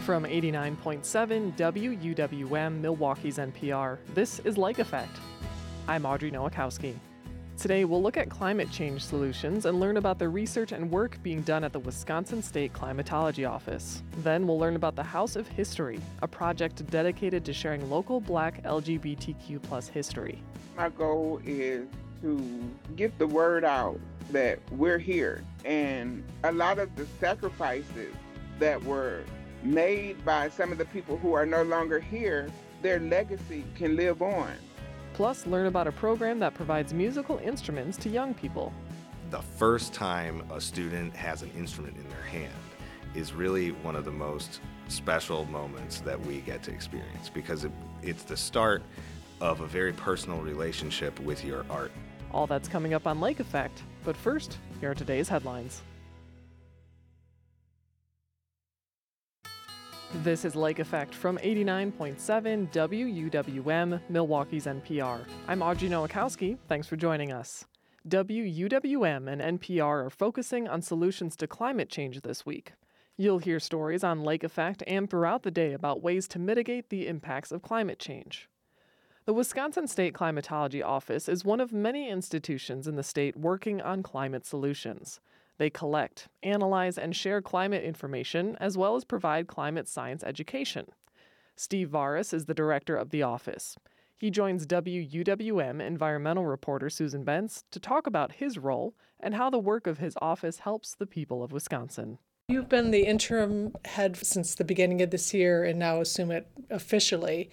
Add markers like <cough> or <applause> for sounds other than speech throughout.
From 89.7 WUWM, Milwaukee's NPR, this is Lake Effect. I'm Audrey Nowakowski. Today, we'll look at climate change solutions and learn about the research and work being done at the Wisconsin State Climatology Office. Then, we'll learn about the House of History, a project dedicated to sharing local black LGBTQ plus history. My goal is to get the word out that we're here. And a lot of the sacrifices that were made by some of the people who are no longer here, their legacy can live on. Plus, learn about a program that provides musical instruments to young people. The first time a student has an instrument in their hand is really one of the most special moments that we get to experience because it, it's the start of a very personal relationship with your art. All that's coming up on Lake Effect. But first, here are today's headlines. This is Lake Effect from 89.7 WUWM, Milwaukee's NPR. I'm Audrey Nowakowski. Thanks for joining us. WUWM and NPR are focusing on solutions to climate change this week. You'll hear stories on Lake Effect and throughout the day about ways to mitigate the impacts of climate change. The Wisconsin State Climatology Office is one of many institutions in the state working on climate solutions. They collect, analyze, and share climate information as well as provide climate science education. Steve Vavrus is the director of the office. He joins WUWM environmental reporter Susan Bence to talk about his role and how the work of his office helps the people of Wisconsin. You've been the interim head since the beginning of this year and now assume it officially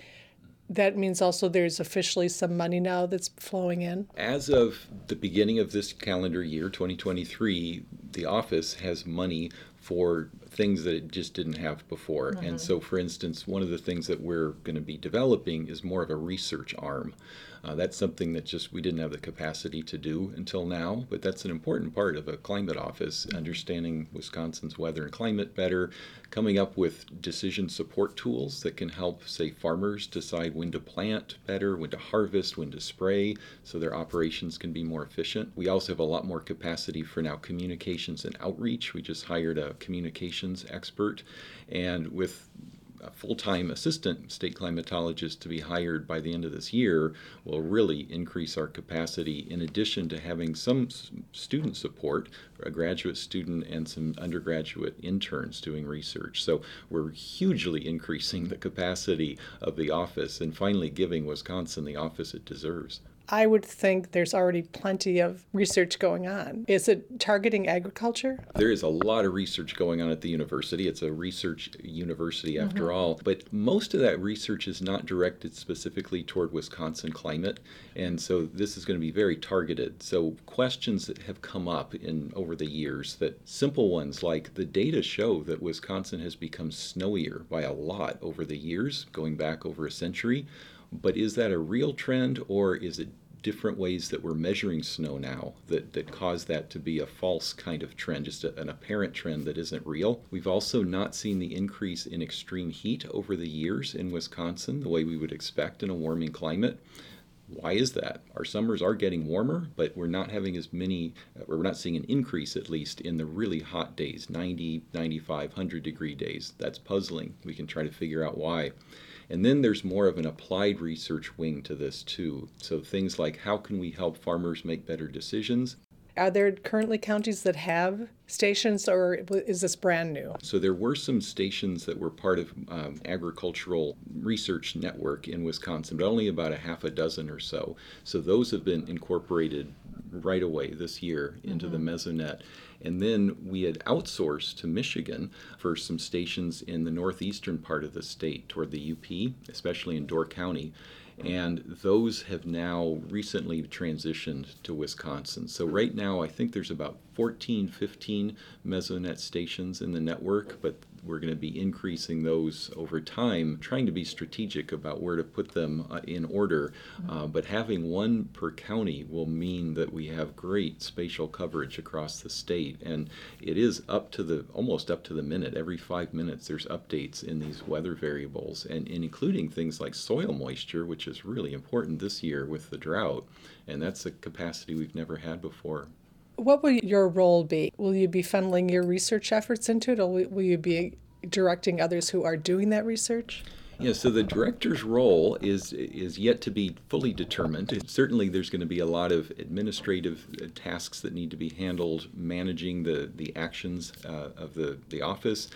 that means also there's officially some money now that's flowing in? As of the beginning of this calendar year, 2023, the office has money for things that it just didn't have before. Mm-hmm. And so, for instance, one of the things that we're going to be developing is more of a research arm. Uh, that's something that just we didn't have the capacity to do until now, but that's an important part of a climate office, understanding Wisconsin's weather and climate better, coming up with decision support tools that can help, say, farmers decide when to plant better, when to harvest, when to spray, so their operations can be more efficient. We also have a lot more capacity for now communications and outreach. We just hired a communications expert, and with a full-time assistant state climatologist to be hired by the end of this year will really increase our capacity in addition to having some student support a graduate student and some undergraduate interns doing research. So we're hugely increasing the capacity of the office and finally giving wisconsin the office it deserves I would think there's already plenty of research going on. Is it targeting agriculture? There is a lot of research going on at the university. It's a research university after mm-hmm. all. But most of that research is not directed specifically toward Wisconsin climate. And so this is going to be very targeted. So questions that have come up in over the years that simple ones like the data show that Wisconsin has become snowier by a lot over the years, going back over a century. But is that a real trend or is it different ways that we're measuring snow now that, that cause that to be a false kind of trend, just a, an apparent trend that isn't real. We've also not seen the increase in extreme heat over the years in Wisconsin the way we would expect in a warming climate. Why is that? Our summers are getting warmer, but we're not having as many, or we're not seeing an increase at least in the really hot days 90, 95, 100 degree days. That's puzzling. We can try to figure out why. And then there's more of an applied research wing to this too. So things like how can we help farmers make better decisions? Are there currently counties that have stations, or is this brand new? So there were some stations that were part of um, agricultural research network in Wisconsin, but only about a half a dozen or so. So those have been incorporated right away this year into mm-hmm. the Mesonet. And then we had outsourced to Michigan for some stations in the northeastern part of the state toward the UP, especially in Door County. And those have now recently transitioned to Wisconsin. So, right now, I think there's about 14, 15 Mesonet stations in the network, but we're going to be increasing those over time, trying to be strategic about where to put them uh, in order. Uh, but having one per county will mean that we have great spatial coverage across the state, and it is up to the almost up to the minute. Every five minutes, there's updates in these weather variables, and, and including things like soil moisture, which is really important this year with the drought, and that's a capacity we've never had before. What will your role be? Will you be funneling your research efforts into it, or will you be directing others who are doing that research? Yeah, so the director's role is is yet to be fully determined. Certainly, there's going to be a lot of administrative uh, tasks that need to be handled, managing the the actions uh, of the the office.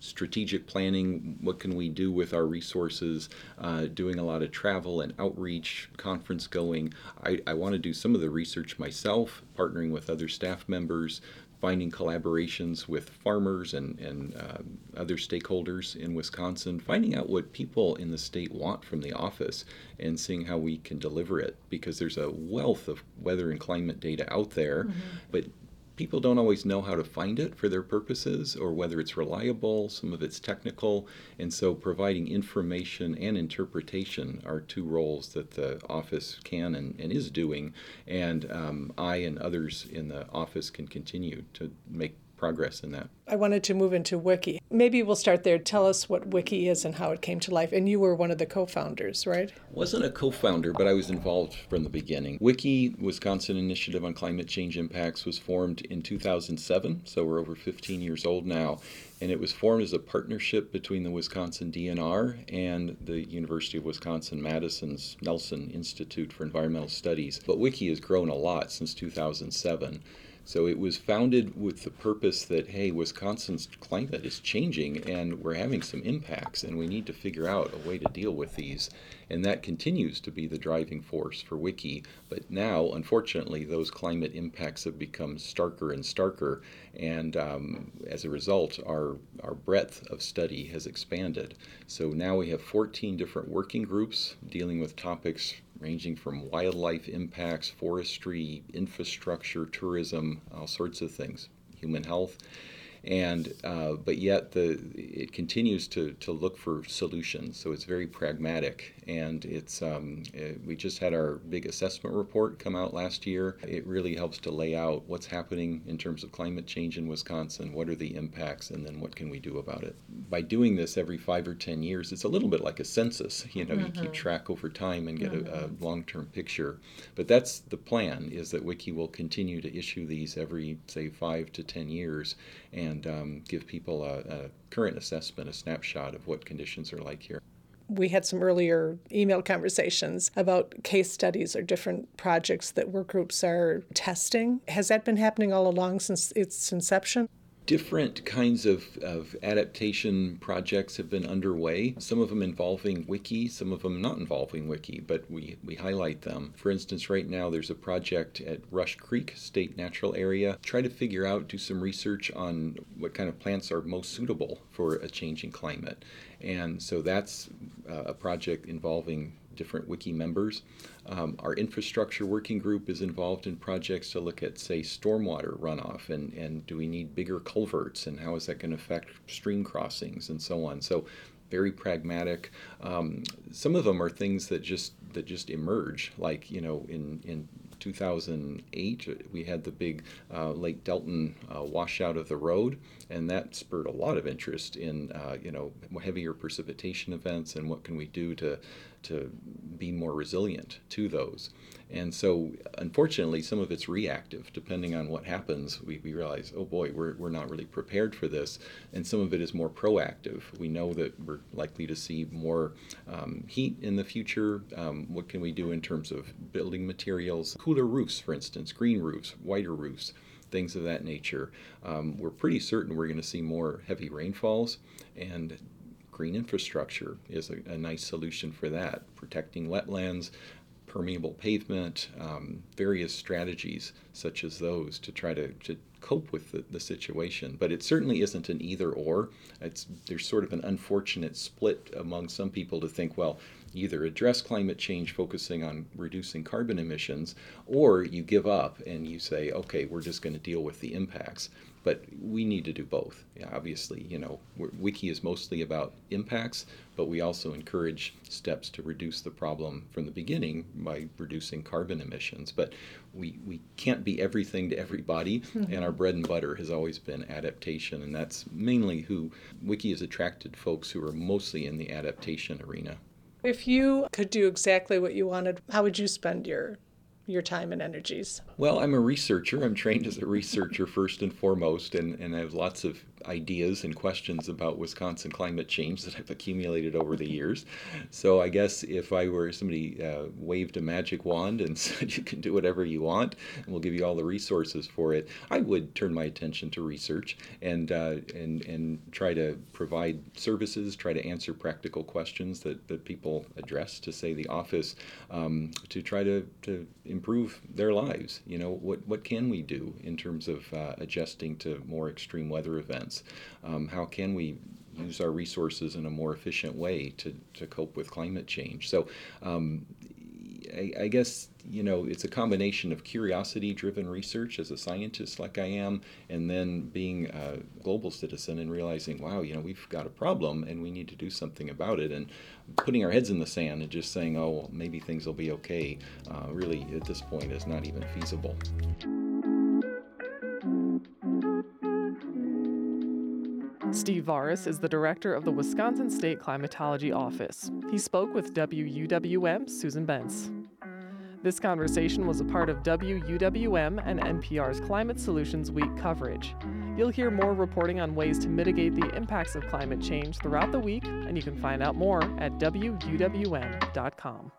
Strategic planning, what can we do with our resources, uh, doing a lot of travel and outreach, conference going. I, I want to do some of the research myself, partnering with other staff members, finding collaborations with farmers and, and uh, other stakeholders in Wisconsin, finding out what people in the state want from the office and seeing how we can deliver it because there's a wealth of weather and climate data out there, mm-hmm. but people don't always know how to find it for their purposes or whether it's reliable, some of it's technical, and so providing information and interpretation are two roles that the office can and, and is doing, and um, I and others in the office can continue to make progress in that. I wanted to move into WICCI. Maybe we'll start there. Tell us what WICCI is and how it came to life. And you were one of the co-founders, right? Wasn't a co-founder, but I was involved from the beginning. WICCI, Wisconsin Initiative on Climate Change Impacts, was formed in 2007, so we're over 15 years old now. And it was formed as a partnership between the Wisconsin DNR and the University of Wisconsin Madison's Nelson Institute for Environmental Studies. But WICCI has grown a lot since 2007. So it was founded with the purpose that, hey, Wisconsin's climate is changing and we're having some impacts, and we need to figure out a way to deal with these. And that continues to be the driving force for WICCI. But now, unfortunately, those climate impacts have become starker and starker. And um, as a result, our, our breadth of study has expanded. So now we have 14 different working groups dealing with topics ranging from wildlife impacts, forestry, infrastructure, tourism, all sorts of things, human health and uh, but yet the it continues to, to look for solutions. So it's very pragmatic, and it's um, it, uh, we just had our big assessment report come out last year. It really helps to lay out what's happening in terms of climate change in Wisconsin, what are the impacts, and then what can we do about it. By doing this every five or ten years, it's a little bit like a census. <laughs> You know, mm-hmm. you keep mm-hmm. track over time and get mm-hmm. a, a mm-hmm. long-term picture. But that's the plan: is that WICCI will continue to issue these every say five to ten years and um, give people a, a current assessment, a snapshot of what conditions are like here we had some earlier email conversations about case studies or different projects that work groups are testing. Has that been happening all along since its inception? Different kinds of, of adaptation projects have been underway, some of them involving WICCI, some of them not involving WICCI, but we, we highlight them. For instance, right now there's a project at Rush Creek State Natural Area, try to figure out, do some research on what kind of plants are most suitable for a changing climate. And so that's uh, a project involving different WICCI members. Um, our infrastructure working group is involved in projects to look at, say, stormwater runoff and, and do we need bigger culverts and how is that going to affect stream crossings and so on. So very pragmatic. Um, some of them are things that just that just emerge, like you know, in in 2008, we had the big uh, Lake Delton uh, washout of the road, and that spurred a lot of interest in uh, you know heavier precipitation events and what can we do to to be more resilient to those. And so, unfortunately, some of it's reactive. Depending on what happens, we, we realize, oh boy, we're, we're not really prepared for this. And some of it is more proactive. We know that we're likely to see more um, heat in the future. Um, what can we do in terms of building materials? Cooler roofs, for instance, green roofs, whiter roofs things of that nature. Um, we're pretty certain we're going to see more heavy rainfalls, and green infrastructure is a, a nice solution for that. Protecting wetlands, permeable pavement, um, various strategies such as those to try to, to cope with the, the situation. But it certainly isn't an either or. It's, there's sort of an unfortunate split among some people to think, well, either address climate change focusing on reducing carbon emissions, or you give up and you say, okay, we're just going to deal with the impacts. But we need to do both. Yeah, obviously, you know, WICCI is mostly about impacts, but we also encourage steps to reduce the problem from the beginning by reducing carbon emissions. But we, we can't be everything to everybody, mm-hmm. <laughs> and our bread and butter has always been adaptation, and that's mainly who WICCI has attracted folks who are mostly in the adaptation arena. If you could do exactly what you wanted, how would you spend your your time and energies? Well, I'm a researcher. I'm trained as a researcher first and foremost, and, and I have lots of ideas and questions about Wisconsin climate change that I've accumulated over the <laughs> years. So I guess if I were somebody uh, waved a magic wand and <laughs> said you can do whatever you want, and we'll give you all the resources for it, I would turn my attention to research and uh, and and try to provide services, try to answer practical questions that, that people address to say the office um, to try to, to improve their lives. You know, what, what can we do in terms of uh, adjusting to more extreme weather events? Um, how can we use our resources in a more efficient way to, to cope with climate change? So um, I, I, guess you know it's a combination of curiosity-driven research as a scientist, like I am, and then being a global citizen and realizing, wow, you know, we've got a problem and we need to do something about it. And putting our heads in the sand and just saying, oh, well, maybe things will be okay, uh, really at this point is not even feasible. Steve Vavrus is the director of the Wisconsin State Climatology Office. He spoke with WUWM's Susan Bence. This conversation was a part of WUWM and NPR's Climate Solutions Week coverage. You'll hear more reporting on ways to mitigate the impacts of climate change throughout the week, and you can find out more at WUWM.com.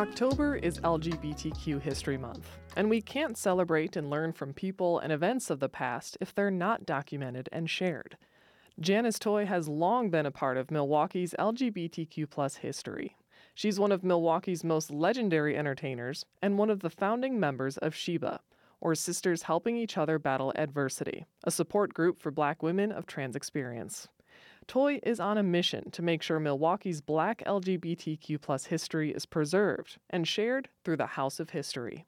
October is LGBTQ History Month, and we can't celebrate and learn from people and events of the past if they're not documented and shared. Janice Toy has long been a part of Milwaukee's LGBTQ history. She's one of Milwaukee's most legendary entertainers and one of the founding members of Sheba, or Sisters Helping Each Other Battle Adversity, a support group for black women of trans experience. Toy is on a mission to make sure Milwaukee's black LGBTQ plus history is preserved and shared through the House of History.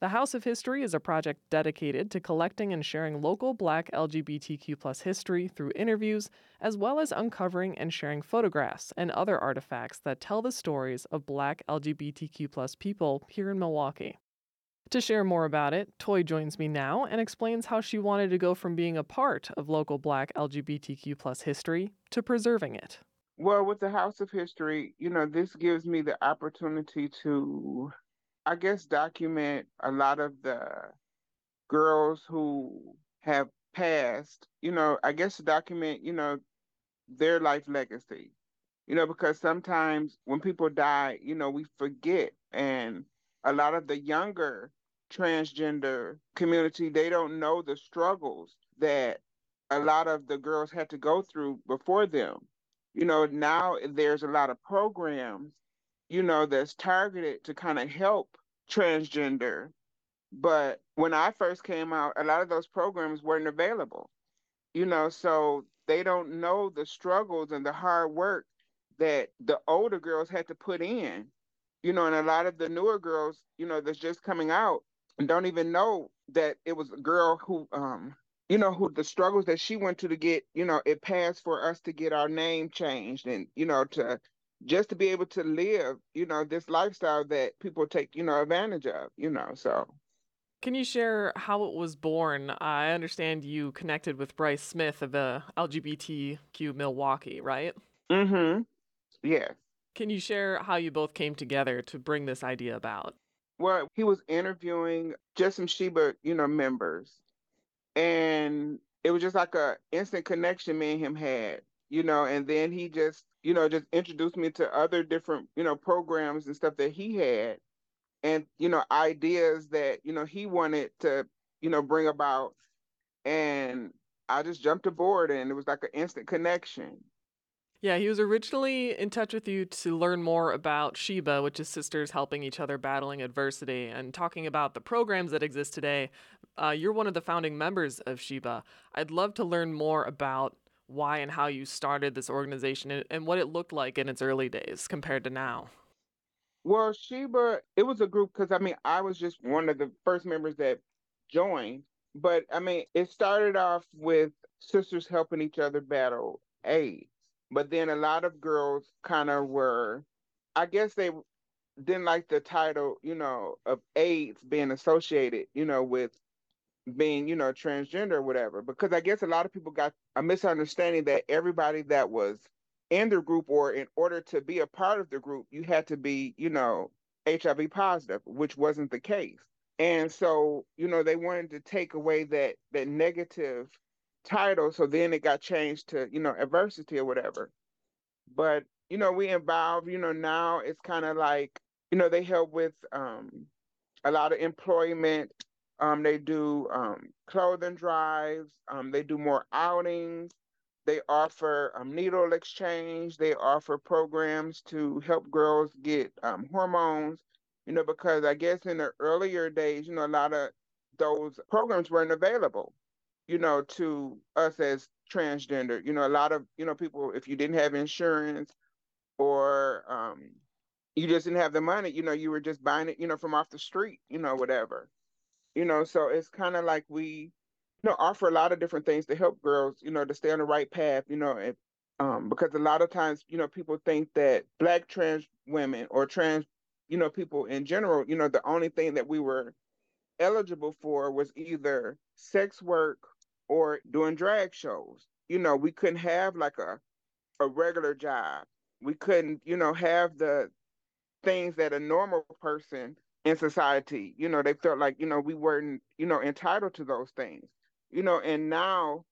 The House of History is a project dedicated to collecting and sharing local black LGBTQ plus history through interviews, as well as uncovering and sharing photographs and other artifacts that tell the stories of black LGBTQ plus people here in Milwaukee. To share more about it, Toy joins me now and explains how she wanted to go from being a part of local black LGBTQ plus history to preserving it. Well, with the House of History, you know, this gives me the opportunity to, I guess, document a lot of the girls who have passed, you know, I guess to document, you know, their life legacy. You know, because sometimes when people die, you know, we forget. And a lot of the younger transgender community, they don't know the struggles that a lot of the girls had to go through before them. You know, now there's a lot of programs, you know, that's targeted to kind of help transgender. But when I first came out, a lot of those programs weren't available, you know, so they don't know the struggles and the hard work that the older girls had to put in, you know, and a lot of the newer girls, you know, that's just coming out, and don't even know that it was a girl who um you know who the struggles that she went to to get you know it passed for us to get our name changed and you know to just to be able to live you know this lifestyle that people take you know advantage of you know so can you share how it was born? I understand you connected with Bryce Smith of the LGBTQ Milwaukee, right? Mm-hmm. yeah Can you share how you both came together to bring this idea about? Well, he was interviewing just some Sheba, you know, members. And it was just like a instant connection me and him had, you know, and then he just, you know, just introduced me to other different, you know, programs and stuff that he had and, you know, ideas that, you know, he wanted to, you know, bring about. And I just jumped aboard and it was like an instant connection. Yeah, he was originally in touch with you to learn more about Sheba, which is sisters helping each other battling adversity, and talking about the programs that exist today. Uh, you're one of the founding members of Sheba. I'd love to learn more about why and how you started this organization and, and what it looked like in its early days compared to now. Well, Sheba, it was a group because I mean, I was just one of the first members that joined. But I mean, it started off with sisters helping each other battle AIDS but then a lot of girls kind of were, I guess they didn't like the title, you know, of AIDS being associated, you know, with being, you know, transgender or whatever. Because I guess a lot of people got a misunderstanding that everybody that was in the group or in order to be a part of the group, you had to be, you know, HIV positive, which wasn't the case. And so, you know, they wanted to take away that that negative title. So then it got changed to, you know, adversity or whatever. But, you know, we involve, you know, now it's kind of like, you know, they help with um a lot of employment. Um, they do um, clothing drives. Um, they do more outings. They offer um, needle exchange. They offer programs to help girls get um, hormones. You know, because I guess in the earlier days, you know, a lot of those programs weren't available. You know, to us as transgender. You know, a lot of you know people, if you didn't have insurance or um, you just didn't have the money, you know, you were just buying it, you know, from off the street, you know, whatever. You know, so it's kind of like we you know, offer a lot of different things to help girls, you know, to stay on the right path, you know, and, um, because a lot of times, you know, people think that black trans women or trans, you know, people in general, you know, the only thing that we were eligible for was either sex work or doing drag shows. You know, we couldn't have like a a regular job. We couldn't, you know, have the things that a normal person in society, you know, they felt like, you know, we weren't, you know, entitled to those things you know, and now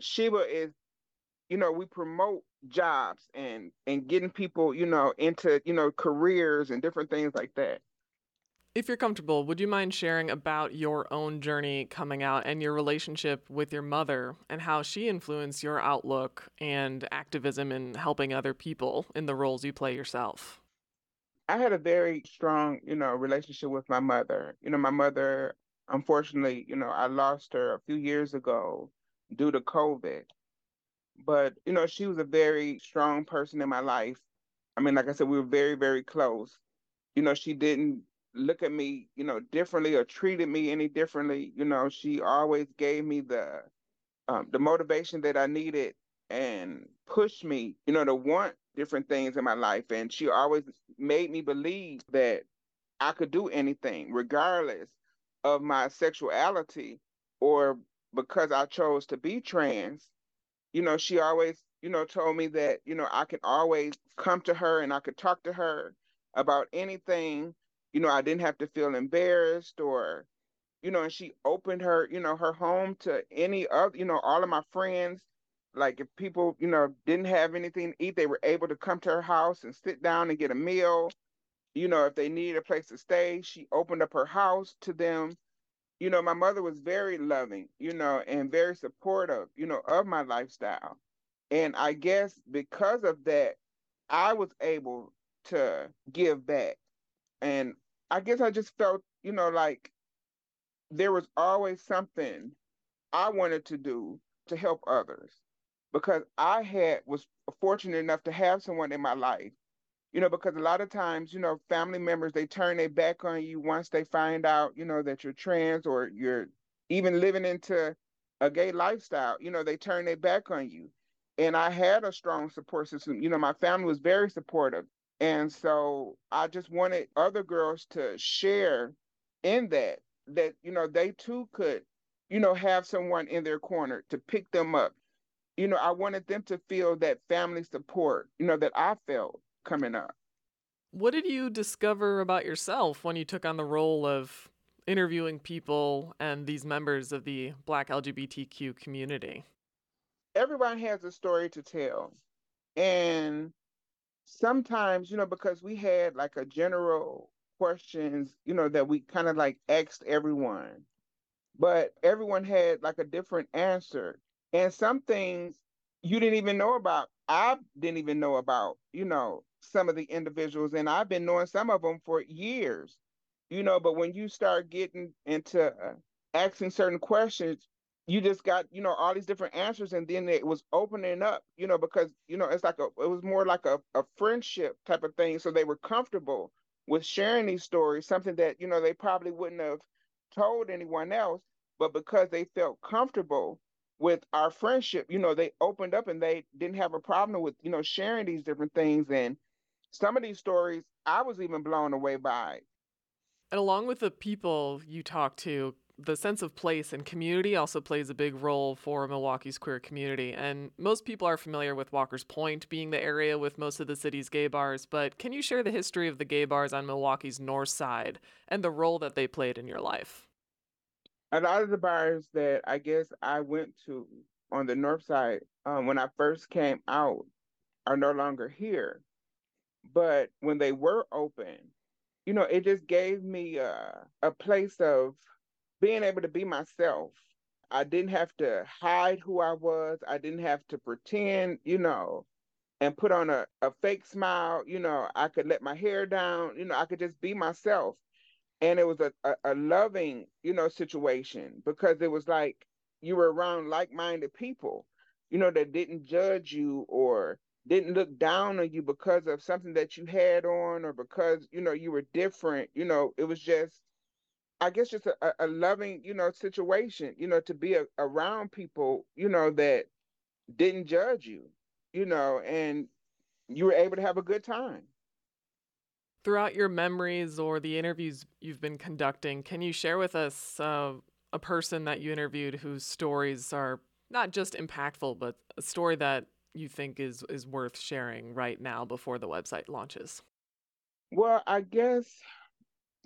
Sheba is, you know, we promote jobs and and getting people, you know, into, you know, careers and different things like that. If you're comfortable, would you mind sharing about your own journey coming out and your relationship with your mother and how she influenced your outlook and activism in helping other people in the roles you play yourself? I had a very strong, you know, relationship with my mother. You know, my mother unfortunately, you know, I lost her a few years ago due to COVID. But, you know, she was a very strong person in my life. I mean, like I said, we were very, very close. You know, she didn't look at me, you know, differently or treated me any differently. You know, she always gave me the um, the motivation that I needed and pushed me, you know, to want different things in my life. And she always made me believe that I could do anything, regardless of my sexuality or because I chose to be trans, you know, she always, you know, told me that, you know, I can always come to her and I could talk to her about anything. You know, I didn't have to feel embarrassed or, you know, and she opened her, you know, her home to any other, you know, all of my friends. Like if people, you know, didn't have anything to eat, they were able to come to her house and sit down and get a meal you know, if they needed a place to stay, she opened up her house to them. You know, my mother was very loving, you know, and very supportive, you know, of my lifestyle. And I guess because of that, I was able to give back. And I guess I just felt, you know, like there was always something I wanted to do to help others because I had was fortunate enough to have someone in my life you know, because a lot of times, you know, family members they turn their back on you once they find out, you know, that you're trans or you're even living into a gay lifestyle. You know, they turn their back on you. And I had a strong support system. You know, my family was very supportive. And so I just wanted other girls to share in that, that, you know, they too could, you know, have someone in their corner to pick them up. You know, I wanted them to feel that family support, you know, that I felt coming up. What did you discover about yourself when you took on the role of interviewing people and these members of the Black LGBTQ community? Everyone has a story to tell. And sometimes, you know, because we had like a general questions, you know, that we kind of like asked everyone, but everyone had like a different answer. And some things you didn't even know about. I didn't even know about, you know, some of the individuals, and I've been knowing some of them for years, you know. But when you start getting into uh, asking certain questions, you just got you know all these different answers, and then it was opening up, you know, because you know it's like a it was more like a, a friendship type of thing. So they were comfortable with sharing these stories, something that you know they probably wouldn't have told anyone else, but because they felt comfortable with our friendship, you know, they opened up and they didn't have a problem with, you know, sharing these different things. And some of these stories I was even blown away by. And along with the people you talked to, the sense of place and community also plays a big role for Milwaukee's queer community. And most people are familiar with Walker's Point being the area with most of the city's gay bars, but can you share the history of the gay bars on Milwaukee's north side and the role that they played in your life? A lot of the bars that I guess I went to on the north side um, when I first came out are no longer here. But when they were open, you know, it just gave me a, a place of being able to be myself. I didn't have to hide who I was. I didn't have to pretend, you know, and put on a, a fake smile. You know, I could let my hair down. You know, I could just be myself. And it was a, a, a loving, you know, situation because it was like you were around like minded people, you know, that didn't judge you or didn't look down on you because of something that you had on or because, you know, you were different. You know, it was just I guess just a, a loving, you know, situation, you know, to be a, around people, you know, that didn't judge you, you know, and you were able to have a good time. Throughout your memories or the interviews you've been conducting, can you share with us uh, a person that you interviewed whose stories are not just impactful, but a story that you think is is worth sharing right now before the website launches? Well, I guess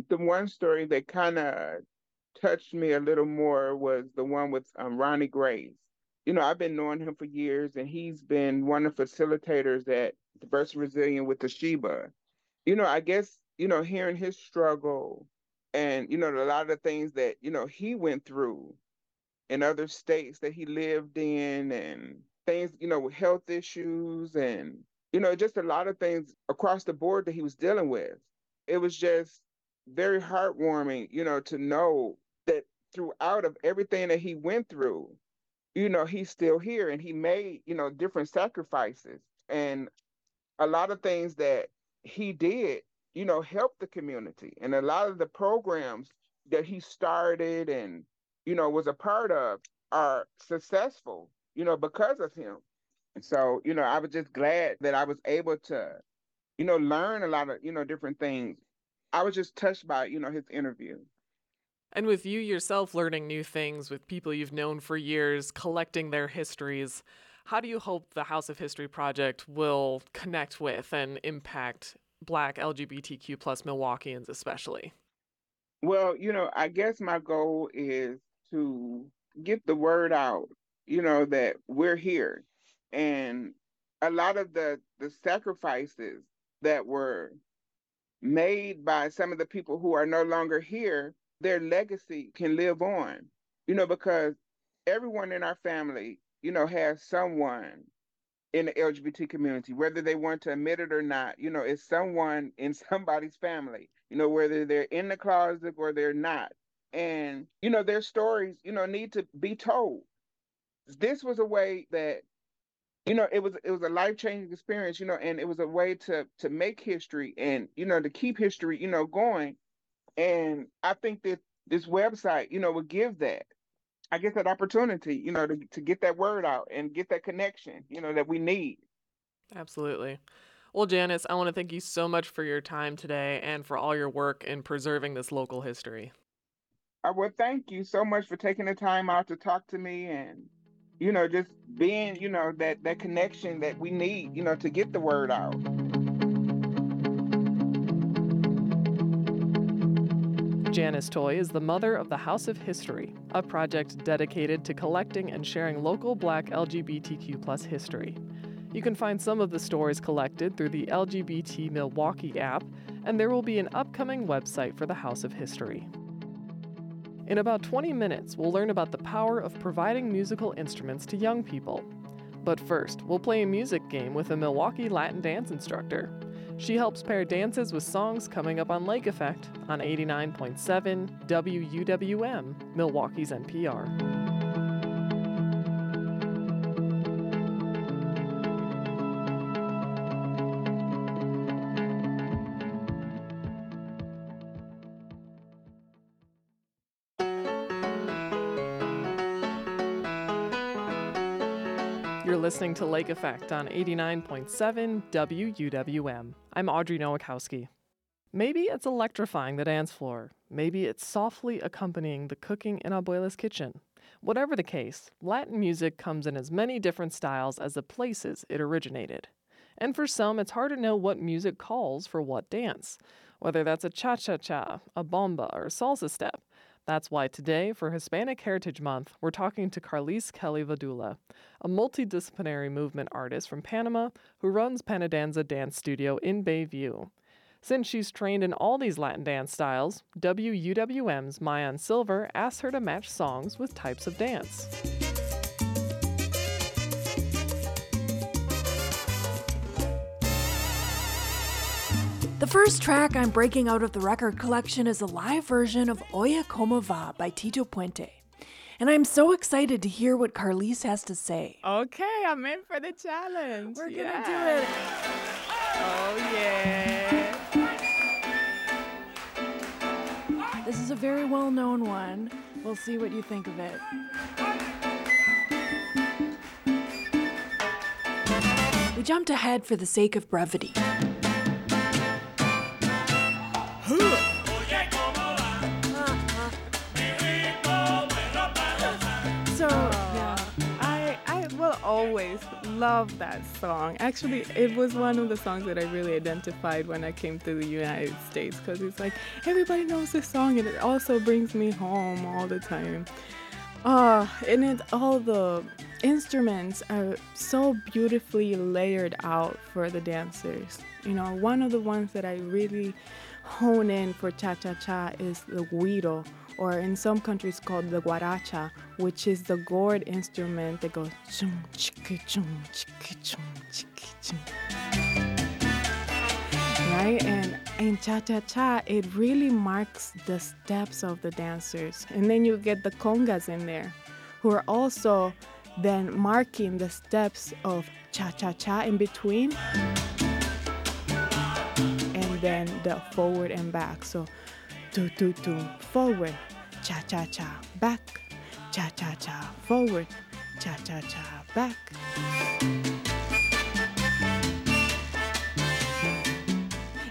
the one story that kind of touched me a little more was the one with um, Ronnie Graves. You know, I've been knowing him for years, and he's been one of the facilitators at Diverse Resilient with Toshiba. You know, I guess, you know, hearing his struggle and, you know, a lot of the things that, you know, he went through in other states that he lived in and things, you know, with health issues and, you know, just a lot of things across the board that he was dealing with. It was just very heartwarming, you know, to know that throughout of everything that he went through, you know, he's still here and he made, you know, different sacrifices and a lot of things that he did, you know, helped the community. And a lot of the programs that he started and, you know, was a part of are successful, you know, because of him. So, you know, I was just glad that I was able to, you know, learn a lot of, you know, different things I was just touched by, you know, his interview. And with you yourself learning new things with people you've known for years, collecting their histories, how do you hope the House of History project will connect with and impact Black LGBTQ plus Milwaukeeans especially? Well, you know, I guess my goal is to get the word out, you know, that we're here. And a lot of the the sacrifices that were made by some of the people who are no longer here, their legacy can live on. You know, because everyone in our family, you know, has someone in the LGBT community, whether they want to admit it or not, you know, it's someone in <laughs> somebody's family, you know, whether they're in the closet or they're not. And, you know, their stories, you know, need to be told. This was a way that you know it was it was a life changing experience you know and it was a way to to make history and you know to keep history you know going. And i think that this website you know would give that i guess that opportunity you know to, to get that word out and get that connection you know that we need. Absolutely. Well janice i want to thank you so much for your time today and for all your work in preserving this local history. I would thank you so much for taking the time out to talk to me and you know, just being, you know, that that connection that we need, you know, to get the word out. Janice Toy is the mother of the House of History, a project dedicated to collecting and sharing local black LGBTQ plus history. You can find some of the stories collected through the LGBT Milwaukee app, and there will be an upcoming website for the House of History. In about 20 minutes, we'll learn about the power of providing musical instruments to young people. But first, we'll play a music game with a Milwaukee Latin dance instructor. She helps pair dances with songs coming up on Lake Effect on 89.7 WUWM, Milwaukee's NPR. Listening to Lake Effect on 89.7 WUWM. I'm Audrey Nowakowski. Maybe it's electrifying the dance floor. Maybe it's softly accompanying the cooking in Abuela's kitchen. Whatever the case, Latin music comes in as many different styles as the places it originated. And for some, it's hard to know what music calls for what dance, whether that's a cha cha cha, a bomba, or a salsa step. That's why today, for Hispanic Heritage Month, we're talking to Carlise Kelly Vadula, a multidisciplinary movement artist from Panama who runs Panadanza Dance Studio in Bayview. Since she's trained in all these Latin dance styles, WUWM's Maayan Silver asked her to match songs with types of dance. The first track I'm breaking out of the record collection is a live version of Oye Como Va by Tito Puente. And I'm so excited to hear what Carlise has to say. Okay, I'm in for the challenge. We're gonna do it. Oh, yeah. This is a very well known one. We'll see what you think of it. We jumped ahead for the sake of brevity. So, yeah. I, I will always love that song. Actually, it was one of the songs that I really identified when I came to the United States because it's like everybody knows this song and it also brings me home all the time. Uh, and it, all the instruments are so beautifully layered out for the dancers. You know, one of the ones that I really hone in for cha cha cha is the guiro, or in some countries called the guaracha, which is the gourd instrument that goes chung chicka chung chicka chung chicka chung. Right? And in cha cha cha, it really marks the steps of the dancers. And then you get the congas in there, who are also then marking the steps of cha cha cha in between then the forward and back. So, two, two, two, forward, cha cha cha, back, cha cha cha, forward, cha cha cha, back.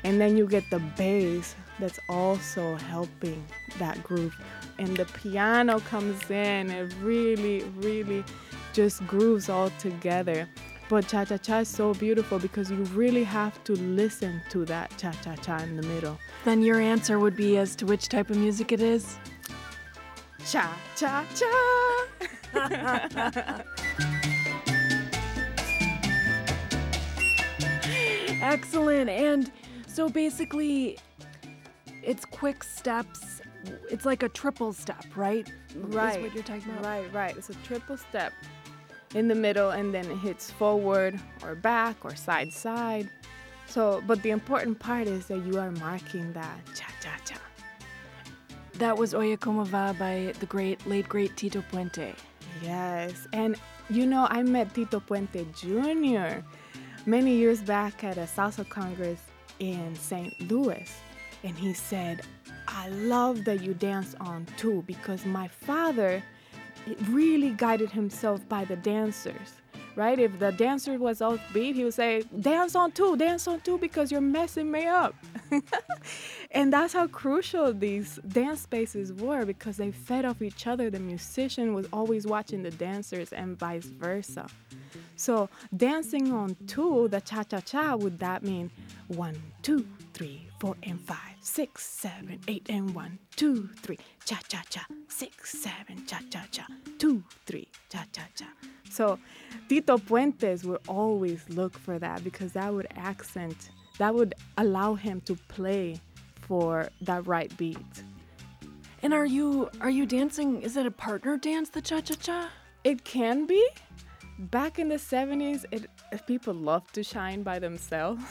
And then you get the bass that's also helping that groove. And the piano comes in, it really, really just grooves all together. But cha cha cha is so beautiful because you really have to listen to that cha cha cha in the middle. Then your answer would be as to which type of music it is? Cha cha cha. <laughs> Excellent. And so basically, it's quick steps. It's like a triple step, right? Right. Is what you're talking about. Right, right. It's a triple step in the middle and then it hits forward or back or side side. So, but the important part is that you are marking that cha cha cha. That was Oye Como Va by the great, late great Tito Puente. Yes, and you know, I met Tito Puente Jr. many years back at a salsa congress in St. Louis, and he said, "I love that you dance on two because my father really guided himself by the dancers." Right? If the dancer was offbeat, he would say, Dance on two, dance on two because you're messing me up. <laughs> and that's how crucial these dance spaces were because they fed off each other. The musician was always watching the dancers and vice versa. So dancing on two, the cha cha cha, would that mean one, two, three, four, and five, six, seven, eight, and one, two, three, cha cha cha, six, seven, cha cha cha, two, three, cha cha cha. So Tito Puentes would always look for that because that would accent, that would allow him to play for that right beat. And are you are you dancing? Is it a partner dance, the cha cha cha? It can be. Back in the 70s, it, people love to shine by themselves.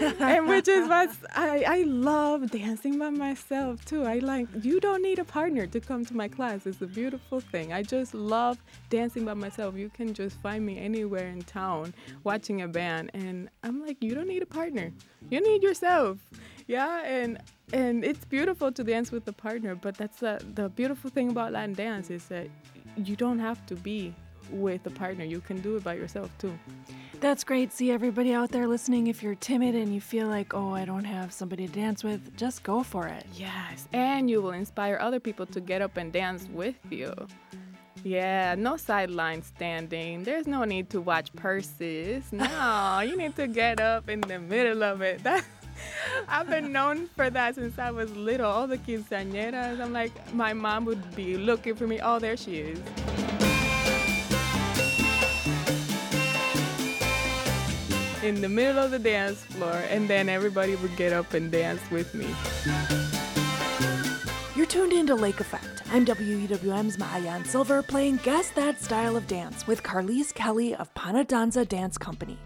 <laughs> and which is what I, I love dancing by myself too. I like, you don't need a partner to come to my class. It's a beautiful thing. I just love dancing by myself. You can just find me anywhere in town watching a band. And I'm like, you don't need a partner. You need yourself. Yeah. And and it's beautiful to dance with a partner, but that's the, the beautiful thing about Latin dance is that you don't have to be with a partner. You can do it by yourself too. That's great. See, everybody out there listening, if you're timid and you feel like, oh, I don't have somebody to dance with, just go for it. Yes, and you will inspire other people to get up and dance with you. Yeah, no sideline standing. There's no need to watch purses. No, you need to get up in the middle of it. That, <laughs> I've been known for that since I was little. All the quinceañeras, I'm like, my mom would be looking for me. Oh, there she is. In the middle of the dance floor, and then everybody would get up and dance with me. You're tuned into Lake Effect. I'm WUWM's Maayan Silver playing Guess That Style of Dance with Carlise Kelly of Panadanza Dance Company.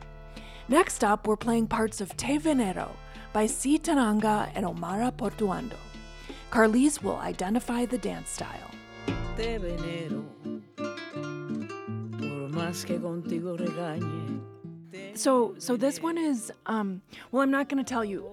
Next up, we're playing parts of Te Venero by C. Tangana and Omara Portuondo. Carlise will identify the dance style. Te venero, por más que contigo regañe. So, so this one is, um, well, I'm not going to tell you.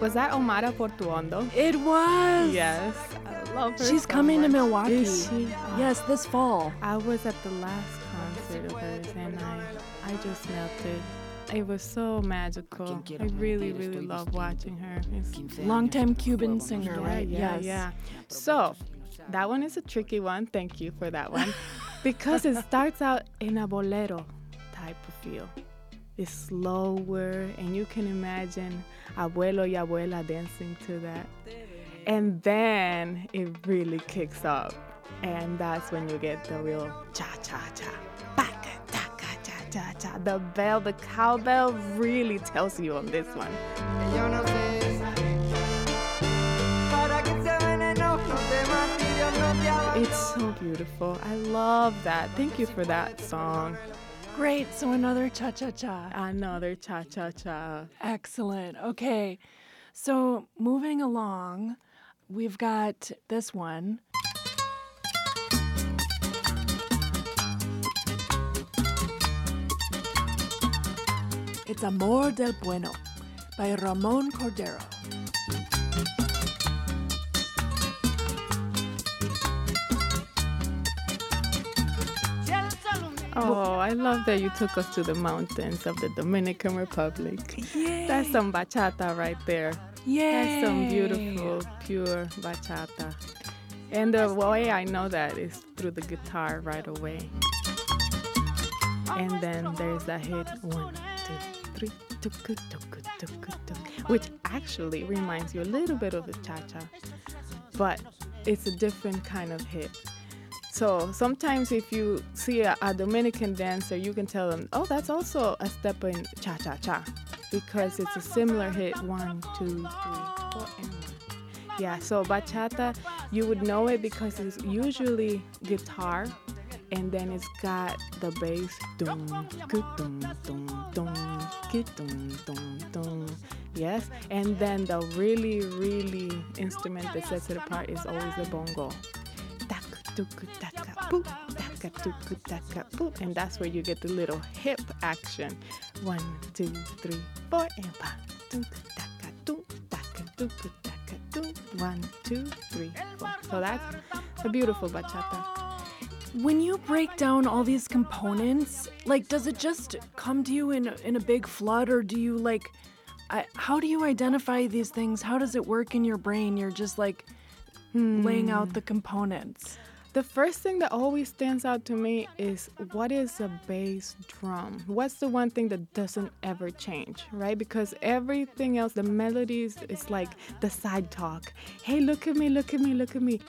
Was that Omara Portuondo? It was. Yes. I love her. She's so coming much. to Milwaukee. Is she? Yes, this fall. I was at the last concert of hers and I, I just melted. It was so magical. I really, really love watching her. It's Longtime Cuban singer, yeah, right? Yeah, yes. yeah. So, that one is a tricky one. Thank you for that one. <laughs> because it starts out in a bolero type of feel. It's slower, and you can imagine abuelo y abuela dancing to that. And then it really kicks up. And that's when you get the real cha cha cha. Baka, taka, cha cha cha. The bell, the cowbell really tells you on this one. It's so beautiful. I love that. Thank you for that song. Great. So another cha cha cha. Another cha cha cha. Excellent. Okay. So moving along, we've got this one. It's Amor del Bueno by Ramon Cordero. Oh, I love that you took us to the mountains of the Dominican Republic. Yay. That's some bachata right there. Yay. That's some beautiful, pure bachata. And the way I know that is through the guitar right away. And then there's that hit one, two, three, tuku, tuku, tuku, tuku, which actually reminds you a little bit of the cha cha, but it's a different kind of hit. So sometimes if you see a, a Dominican dancer, you can tell them, oh, that's also a step in cha cha cha, because it's a similar hit one, two, three, four, and one. Yeah, so bachata, you would know it because it's usually guitar, and then it's got the bass, dum, dum, dum, dum, dum, dum. Yes, and then the really, really instrument that sets it apart is always the bongo. And that's where you get the little hip action. One, two, three, four, and one, two, three, four. So that's a beautiful bachata. When you break down all these components, like, does it just come to you in a, in a big flood, or do you like, I, how do you identify these things? How does it work in your brain? You're just like laying out hmm. the components. The first thing that always stands out to me is what is a bass drum? What's the one thing that doesn't ever change, right? Because everything else, the melodies, is like the side talk. Hey, look at me, look at me, look at me.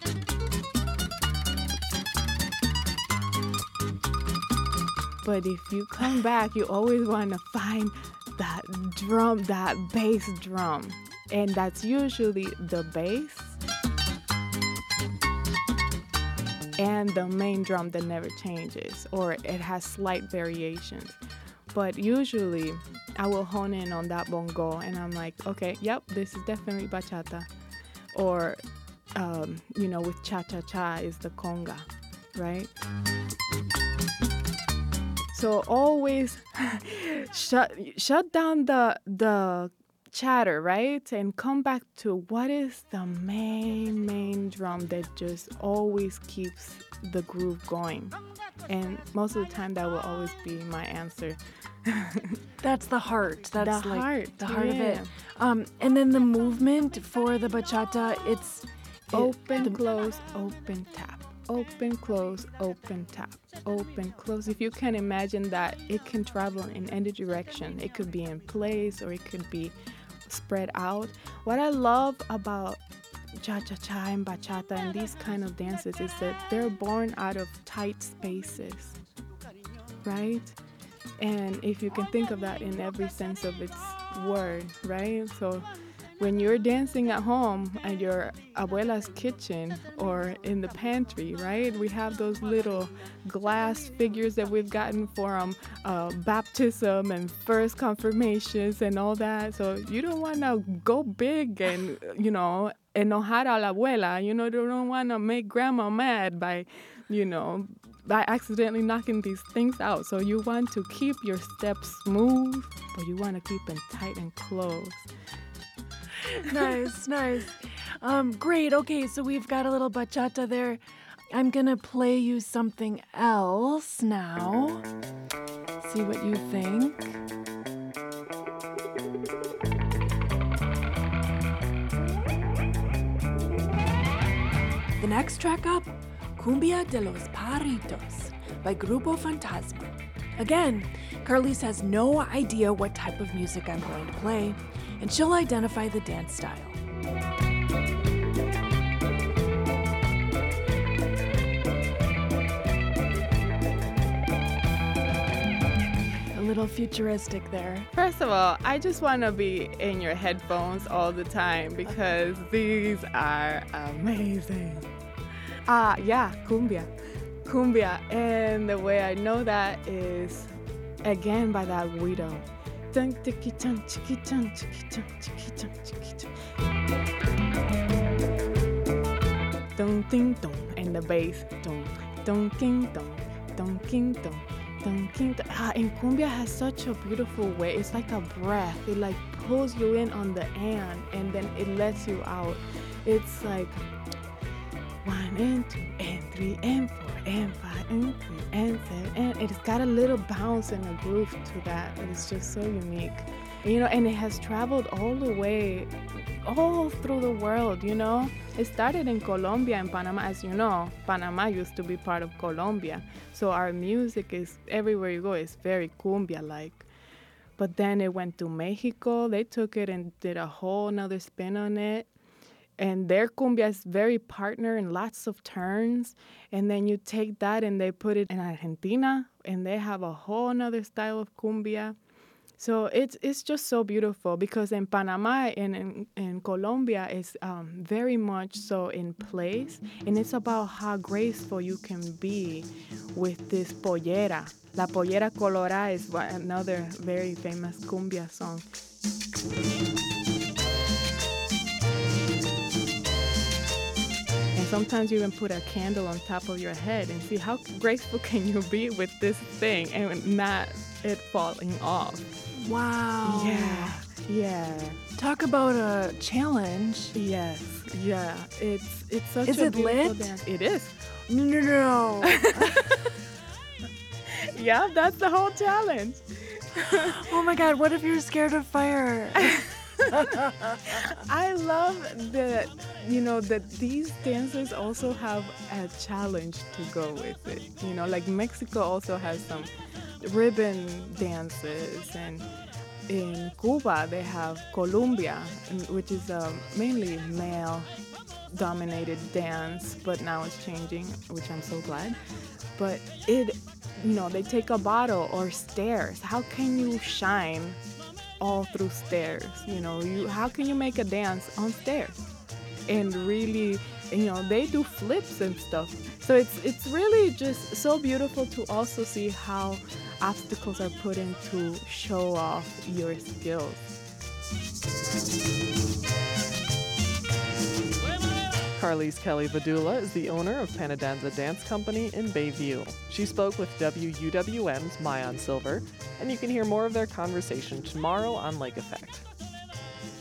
But if you come back, you always want to find that drum, that bass drum. And that's usually the bass and the main drum that never changes or it has slight variations. But usually I will hone in on that bongo and I'm like, okay, yep, this is definitely bachata. Or, um, you know, with cha cha cha is the conga, right? So always <laughs> shut shut down the the chatter, right? And come back to what is the main main drum that just always keeps the groove going. And most of the time that will always be my answer. <laughs> That's the heart. That's The like heart, the heart of it. Um, and then the movement for the bachata, it's it- Open, the- close, open, tap. Open, close, open, tap. Open, close. If you can imagine that, it can travel in any direction. It could be in place or it could be spread out. What I love about cha cha cha and bachata and these kind of dances is that they're born out of tight spaces, right? And if you can think of that in every sense of its word, right? So when you're dancing at home at your abuela's kitchen or in the pantry, right? We have those little glass figures that we've gotten from uh, baptism and first confirmations and all that. So you don't want to go big and, you know, enojar a la abuela. You know, you don't want to make grandma mad by, you know, by accidentally knocking these things out. So you want to keep your steps smooth, but you want to keep them tight and close. Nice, nice. Um, great. Okay, so we've got a little bachata there. I'm gonna play you something else now. See what you think. The next track up, Cumbia de los Paritos by Grupo Fantasma. Again, Carlise has no idea what type of music I'm going to play, and she'll identify the dance style. A little futuristic there. First of all, I just want to be in your headphones all the time because these are amazing. Ah, yeah, cumbia. Cumbia. And the way I know that is again by that güiro. Dun, tiki, dun, tiki, dun, tiki, dun, tiki, dun, tiki, dun. Dun, ding, dong. And the bass. King, dong. Dun, king, dong. Dun, king, dong. Ah, and cumbia has such a beautiful way. It's like a breath. It like pulls you in on the and and then it lets you out. It's like one and two and three and four and and and and it's got a little bounce and a groove to that. and It's just so unique. You know, and it has traveled all the way all through the world, you know. It started in Colombia and Panama, as you know. Panama used to be part of Colombia. So our music is everywhere you go, it's very cumbia like. But then it went to Mexico. They took it and did a whole nother spin on it and their cumbia is very partner in lots of turns and then you take that and they put it in argentina and they have a whole nother style of cumbia. So it's it's just so beautiful because in panama and in, in colombia it's um, very much so in place and it's about how graceful you can be with this pollera. La pollera colorada is another very famous cumbia song sometimes you even put a candle on top of your head and see how graceful can you be with this thing and not it falling off. Wow. Yeah, yeah, Talk about a challenge. yes, yeah. It's it's such Is a it lit? dance. It is. No, no, no. <laughs> Yeah, that's the whole challenge. oh my god, what if you're scared of fire? <laughs> <laughs> I love that you know that these dances also have a challenge to go with it. You know, like Mexico also has some ribbon dances, and in Cuba they have Columbia, which is a mainly male dominated dance, but now it's changing, which I'm so glad. But it, you know, they take a bottle or stairs. How can you shine all through stairs? You know, you how can you make a dance on stairs? And really, you know, they do flips and stuff. So it's it's really just so beautiful to also see how obstacles are put in to show off your skills. Carlise Kelly Vadula is the owner of Panadanza Dance Company in Bayview. She spoke with WUWM's Maayan Silver, and you can hear more of their conversation tomorrow on Lake Effect.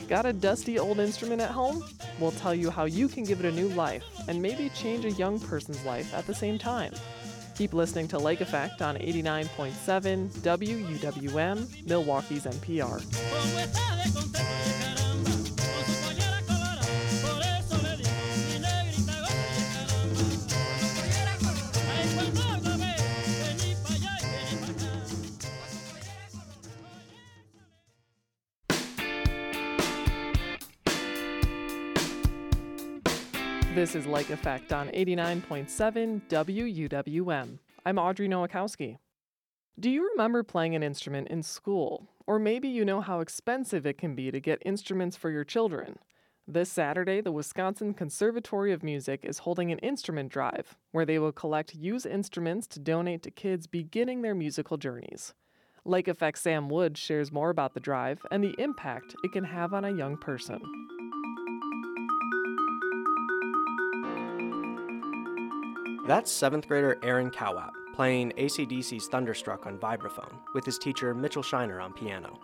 Got a dusty old instrument at home? We'll tell you how you can give it a new life and maybe change a young person's life at the same time. Keep listening to Lake Effect on 89.7 WUWM, Milwaukee's NPR. This is Lake Effect on 89.7 WUWM. I'm Audrey Nowakowski. Do you remember playing an instrument in school? Or maybe you know how expensive it can be to get instruments for your children. This Saturday, the Wisconsin Conservatory of Music is holding an instrument drive where they will collect used instruments to donate to kids beginning their musical journeys. Lake Effect Sam Wood shares more about the drive and the impact it can have on a young person. That's seventh grader Aaron Cowap playing ACDC's Thunderstruck on vibraphone with his teacher Mitchell Shiner on piano.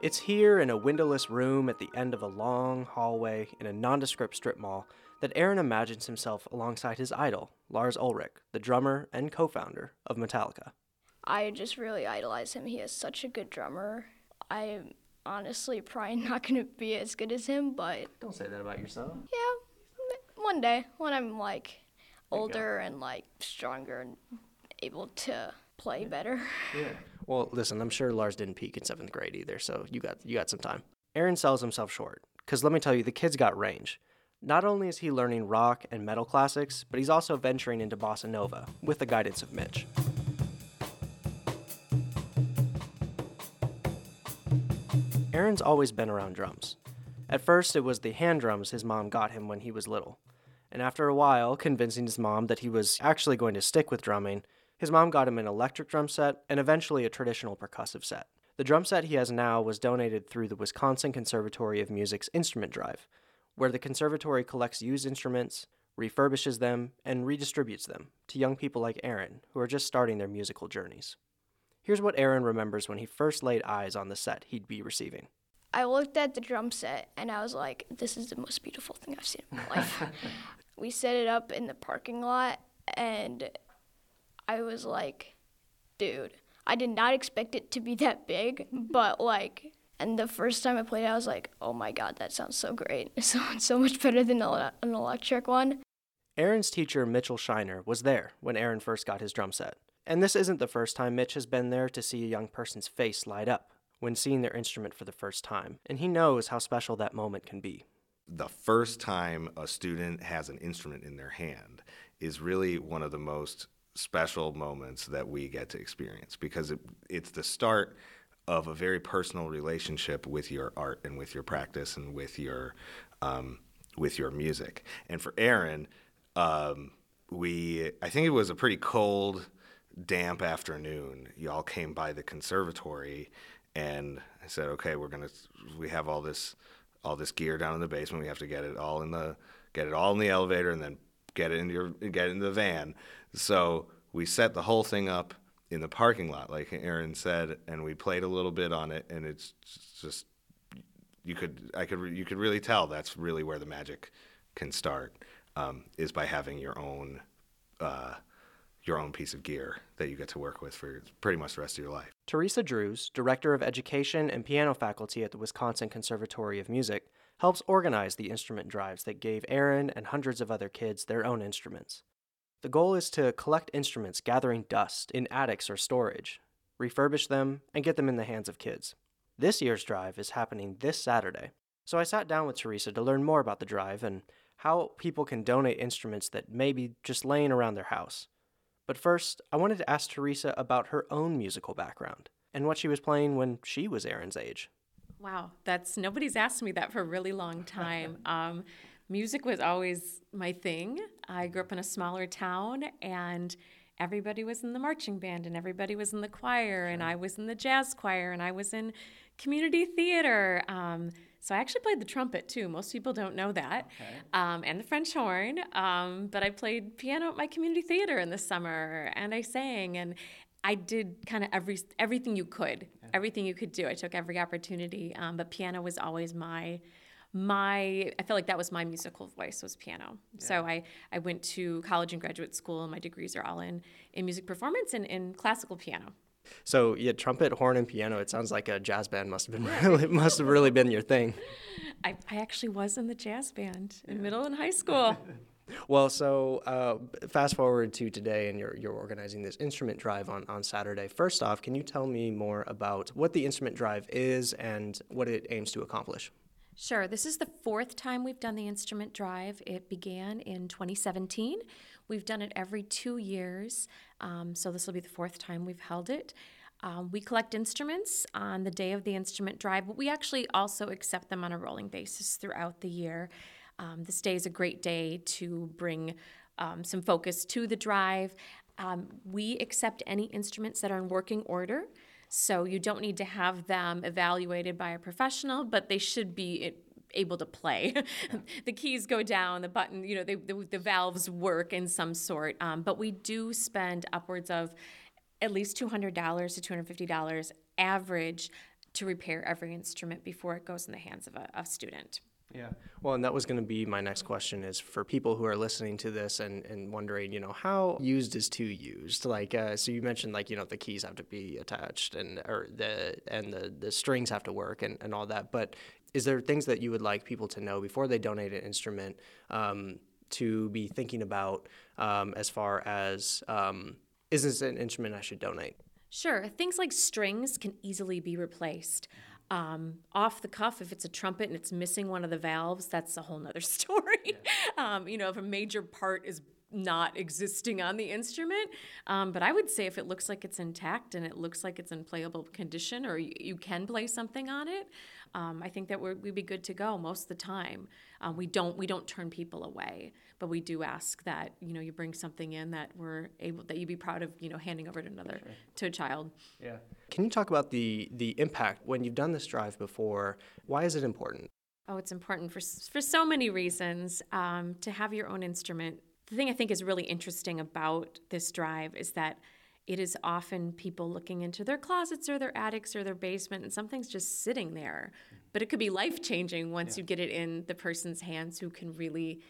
It's here in a windowless room at the end of a long hallway in a nondescript strip mall that Aaron imagines himself alongside his idol, Lars Ulrich, the drummer and co founder of Metallica. I just really idolize him. He is such a good drummer. I'm honestly probably <laughs> not going to be as good as him, but Don't say that about yourself. yeah, one day when I'm like older and like stronger and able to play better. Yeah. <laughs> Well, listen, I'm sure Lars didn't peak in seventh grade either, so you got you got some time. Aaron sells himself short, because let me tell you, the kid's got range. Not only is he learning rock and metal classics, but he's also venturing into bossa nova with the guidance of Mitch. Aaron's always been around drums. At first, it was the hand drums his mom got him when he was little. And after a while, convincing his mom that he was actually going to stick with drumming, his mom got him an electric drum set and eventually a traditional percussive set. The drum set he has now was donated through the Wisconsin Conservatory of Music's Instrument Drive, where the conservatory collects used instruments, refurbishes them, and redistributes them to young people like Aaron who are just starting their musical journeys. Here's what Aaron remembers when he first laid eyes on the set he'd be receiving. I looked at the drum set and I was like, this is the most beautiful thing I've seen in my life. <laughs> we set it up in the parking lot and I was like, dude, I did not expect it to be that big, <laughs> but like, and the first time I played it, I was like, oh my god, that sounds so great. <laughs> It sounds so much better than an electric one. Aaron's teacher, Mitchell Shiner, was there when Aaron first got his drum set. And this isn't the first time Mitch has been there to see a young person's face light up when seeing their instrument for the first time, and he knows how special that moment can be. The first time a student has an instrument in their hand is really one of the most special moments that we get to experience because it, it's the start of a very personal relationship with your art and with your practice and with your um, with your music. And for Aaron, um, we I think it was a pretty cold, damp afternoon. Y'all came by the conservatory, and I said, "Okay, we're gonna we have all this all this gear down in the basement. We have to get it all in the get it all in the elevator and then get it in your get it in the van." So we set the whole thing up in the parking lot, like Aaron said, and we played a little bit on it, and it's just you could I could you could really tell that's really where the magic can start um, is by having your own uh, your own piece of gear that you get to work with for pretty much the rest of your life. Teresa Drews, Director of Education and Piano Faculty at the Wisconsin Conservatory of Music, helps organize the instrument drives that gave Aaron and hundreds of other kids their own instruments. The goal is to collect instruments gathering dust in attics or storage, refurbish them, and get them in the hands of kids. This year's drive is happening this Saturday, so I sat down with Teresa to learn more about the drive and how people can donate instruments that may be just laying around their house. But first, I wanted to ask Teresa about her own musical background and what she was playing when she was Aaron's age. Wow, that's nobody's asked me that for a really long time. <laughs> um, music was always my thing. I grew up in a smaller town and everybody was in the marching band and everybody was in the choir and I was in the jazz choir and I was in community theater. Um, So I actually played the trumpet too. Most people don't know that, okay. um, and the French horn. Um, but I played piano at my community theater in the summer, and I sang, and I did kind of every everything you could, yeah. everything you could do. I took every opportunity, um, but piano was always my my I felt like that was my musical voice was piano. Yeah. So I I went to college and graduate school, and my degrees are all in in music performance and in classical piano. So yeah, trumpet, horn, and piano. It sounds like a jazz band must have been <laughs> really it must have really been your thing. I, I actually was in the jazz band in middle and high school. <laughs> well, so uh, fast forward to today, and you're you're organizing this instrument drive on on Saturday. First off, can you tell me more about what the instrument drive is and what it aims to accomplish? Sure. This is the fourth time we've done the instrument drive. It began in 2017. We've done it every two years, um, so this will be the fourth time we've held it. Um, we collect instruments on the day of the instrument drive, but we actually also accept them on a rolling basis throughout the year. Um, this day is a great day to bring um, some focus to the drive. Um, we accept any instruments that are in working order. So you don't need to have them evaluated by a professional, but they should be able to play. <laughs> the keys go down, the button, you know, they, the, the valves work in some sort. Um, but we do spend upwards of at least $200 to $250 average to repair every instrument before it goes in the hands of a, a student. Yeah. Well, and that was going to be my next question is for people who are listening to this and, and wondering, you know, how used is too used? Like, uh, so you mentioned like, you know, the keys have to be attached and, or the, and the, the strings have to work and, and all that. But is there things that you would like people to know before they donate an instrument um, to be thinking about um, as far as, um, is this an instrument I should donate? Sure. Things like strings can easily be replaced. Um, off the cuff, if it's a trumpet and it's missing one of the valves, that's a whole nother <laughs> story. Yeah. Um, you know, if a major part is not existing on the instrument. Um, but I would say if it looks like it's intact and it looks like it's in playable condition or you, you can play something on it, um, I think that we would be good to go most of the time. Um, we don't we don't turn people away, but we do ask that you know you bring something in that we're able that you be proud of you know handing over to another sure. to a child. Yeah. Can you talk about the the impact when you've done this drive before? Why is it important? Oh, it's important for for so many reasons. Um, to have your own instrument. The thing I think is really interesting about this drive is that it is often people looking into their closets or their attics or their basement and something's just sitting there. But it could be life changing once yeah. you get it in the person's hands who can really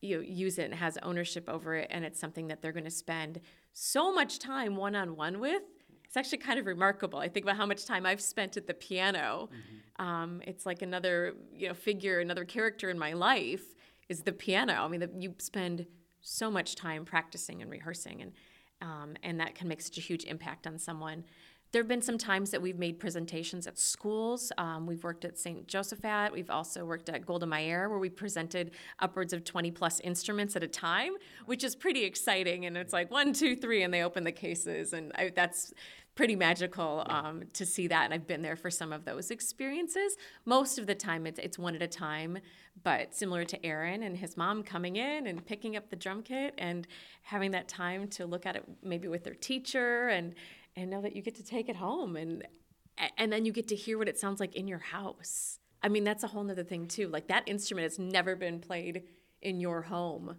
you know, use it and has ownership over it and it's something that they're going to spend so much time one on one with. It's actually kind of remarkable. I think about how much time i've spent at the piano. Mm-hmm. um, it's like another you know figure another character in my life is the piano. I mean the, you spend so much time practicing and rehearsing and um, and that can make such a huge impact on someone. There have been some times that we've made presentations at schools. Um, we've worked at St. Josaphat. We've also worked at Golda Meir, where we presented upwards of 20 plus instruments at a time, which is pretty exciting. And it's like one, two, three, and they open the cases. And I, that's pretty magical um, to see that. And I've been there for some of those experiences. Most of the time, it's, it's one at a time, but similar to Aaron and his mom coming in and picking up the drum kit and having that time to look at it maybe with their teacher and and know that you get to take it home and and then you get to hear what it sounds like in your house. I mean, that's a whole nother thing too. Like that instrument has never been played in your home,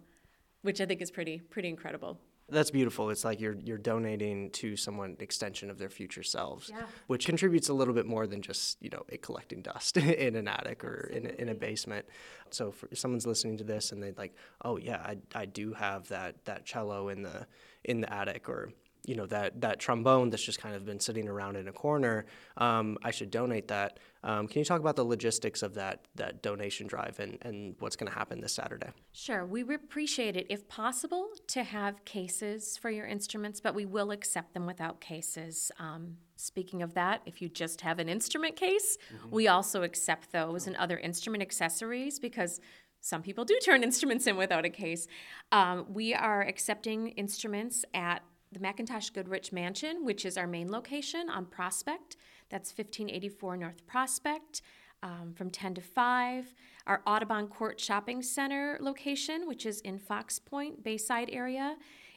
which I think is pretty pretty incredible. That's beautiful. It's like you're you're donating to someone extension of their future selves, yeah. which contributes a little bit more than just you know it collecting dust <laughs> in an attic or in a, in a basement. So if someone's listening to this and they're like, oh yeah, I, I do have that that cello in the in the attic or you know that that trombone that's just kind of been sitting around in a corner. Um, I should donate that. Um, can you talk about the logistics of that that donation drive and, and what's going to happen this Saturday? Sure, we appreciate it if possible to have cases for your instruments, but we will accept them without cases. Um, speaking of that, if you just have an instrument case, mm-hmm. we also accept those and other instrument accessories because some people do turn <laughs> instruments in without a case. Um, we are accepting instruments at the McIntosh Goodrich Mansion, which is our main location on Prospect. That's 1584 North Prospect. Um, from 10 to 5. Our Audubon Court Shopping Center location, which is in Fox Point, Bayside area,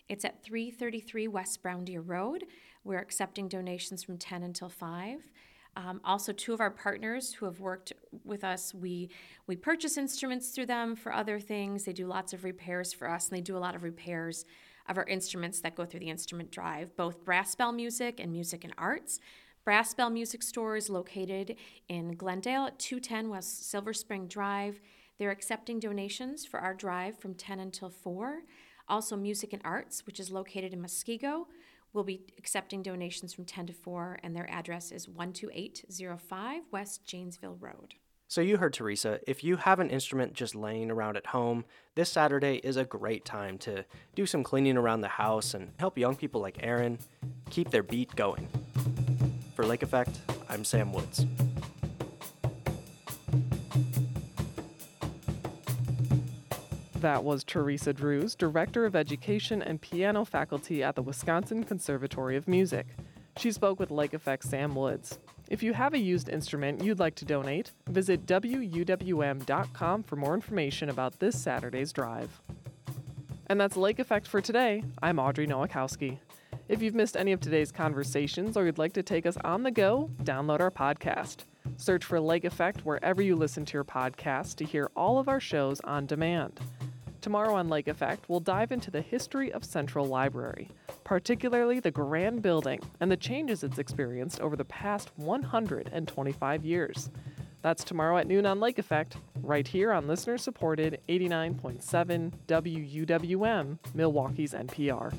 it's at 333 West Brown Deer Road. We're accepting donations from 10 until 5. Um, also, two of our partners who have worked with us, we we purchase instruments through them for other things. They do lots of repairs for us, and they do a lot of repairs of our instruments that go through the instrument drive, both Brass Bell Music and Music and Arts. Brass Bell Music Store is located in Glendale at 210 West Silver Spring Drive. They're accepting donations for our drive from 10 until 4. Also, Music and Arts, which is located in Muskego, will be accepting donations from 10 to 4, and their address is 12805 West Janesville Road. So, you heard Teresa. If you have an instrument just laying around at home, this Saturday is a great time to do some cleaning around the house and help young people like Aaron keep their beat going. For Lake Effect, I'm Sam Woods. That was Teresa Drews, Director of Education and Piano Faculty at the Wisconsin Conservatory of Music. She spoke with Lake Effect Sam Woods. If you have a used instrument you'd like to donate, visit WUWM.com for more information about this Saturday's drive. And that's Lake Effect for today. I'm Audrey Nowakowski. If you've missed any of today's conversations or you'd like to take us on the go, download our podcast. Search for Lake Effect wherever you listen to your podcast to hear all of our shows on demand. Tomorrow on Lake Effect, we'll dive into the history of Central Library, particularly the grand building and the changes it's experienced over the past 125 years. That's tomorrow at noon on Lake Effect, right here on listener supported 89.7 WUWM, Milwaukee's NPR.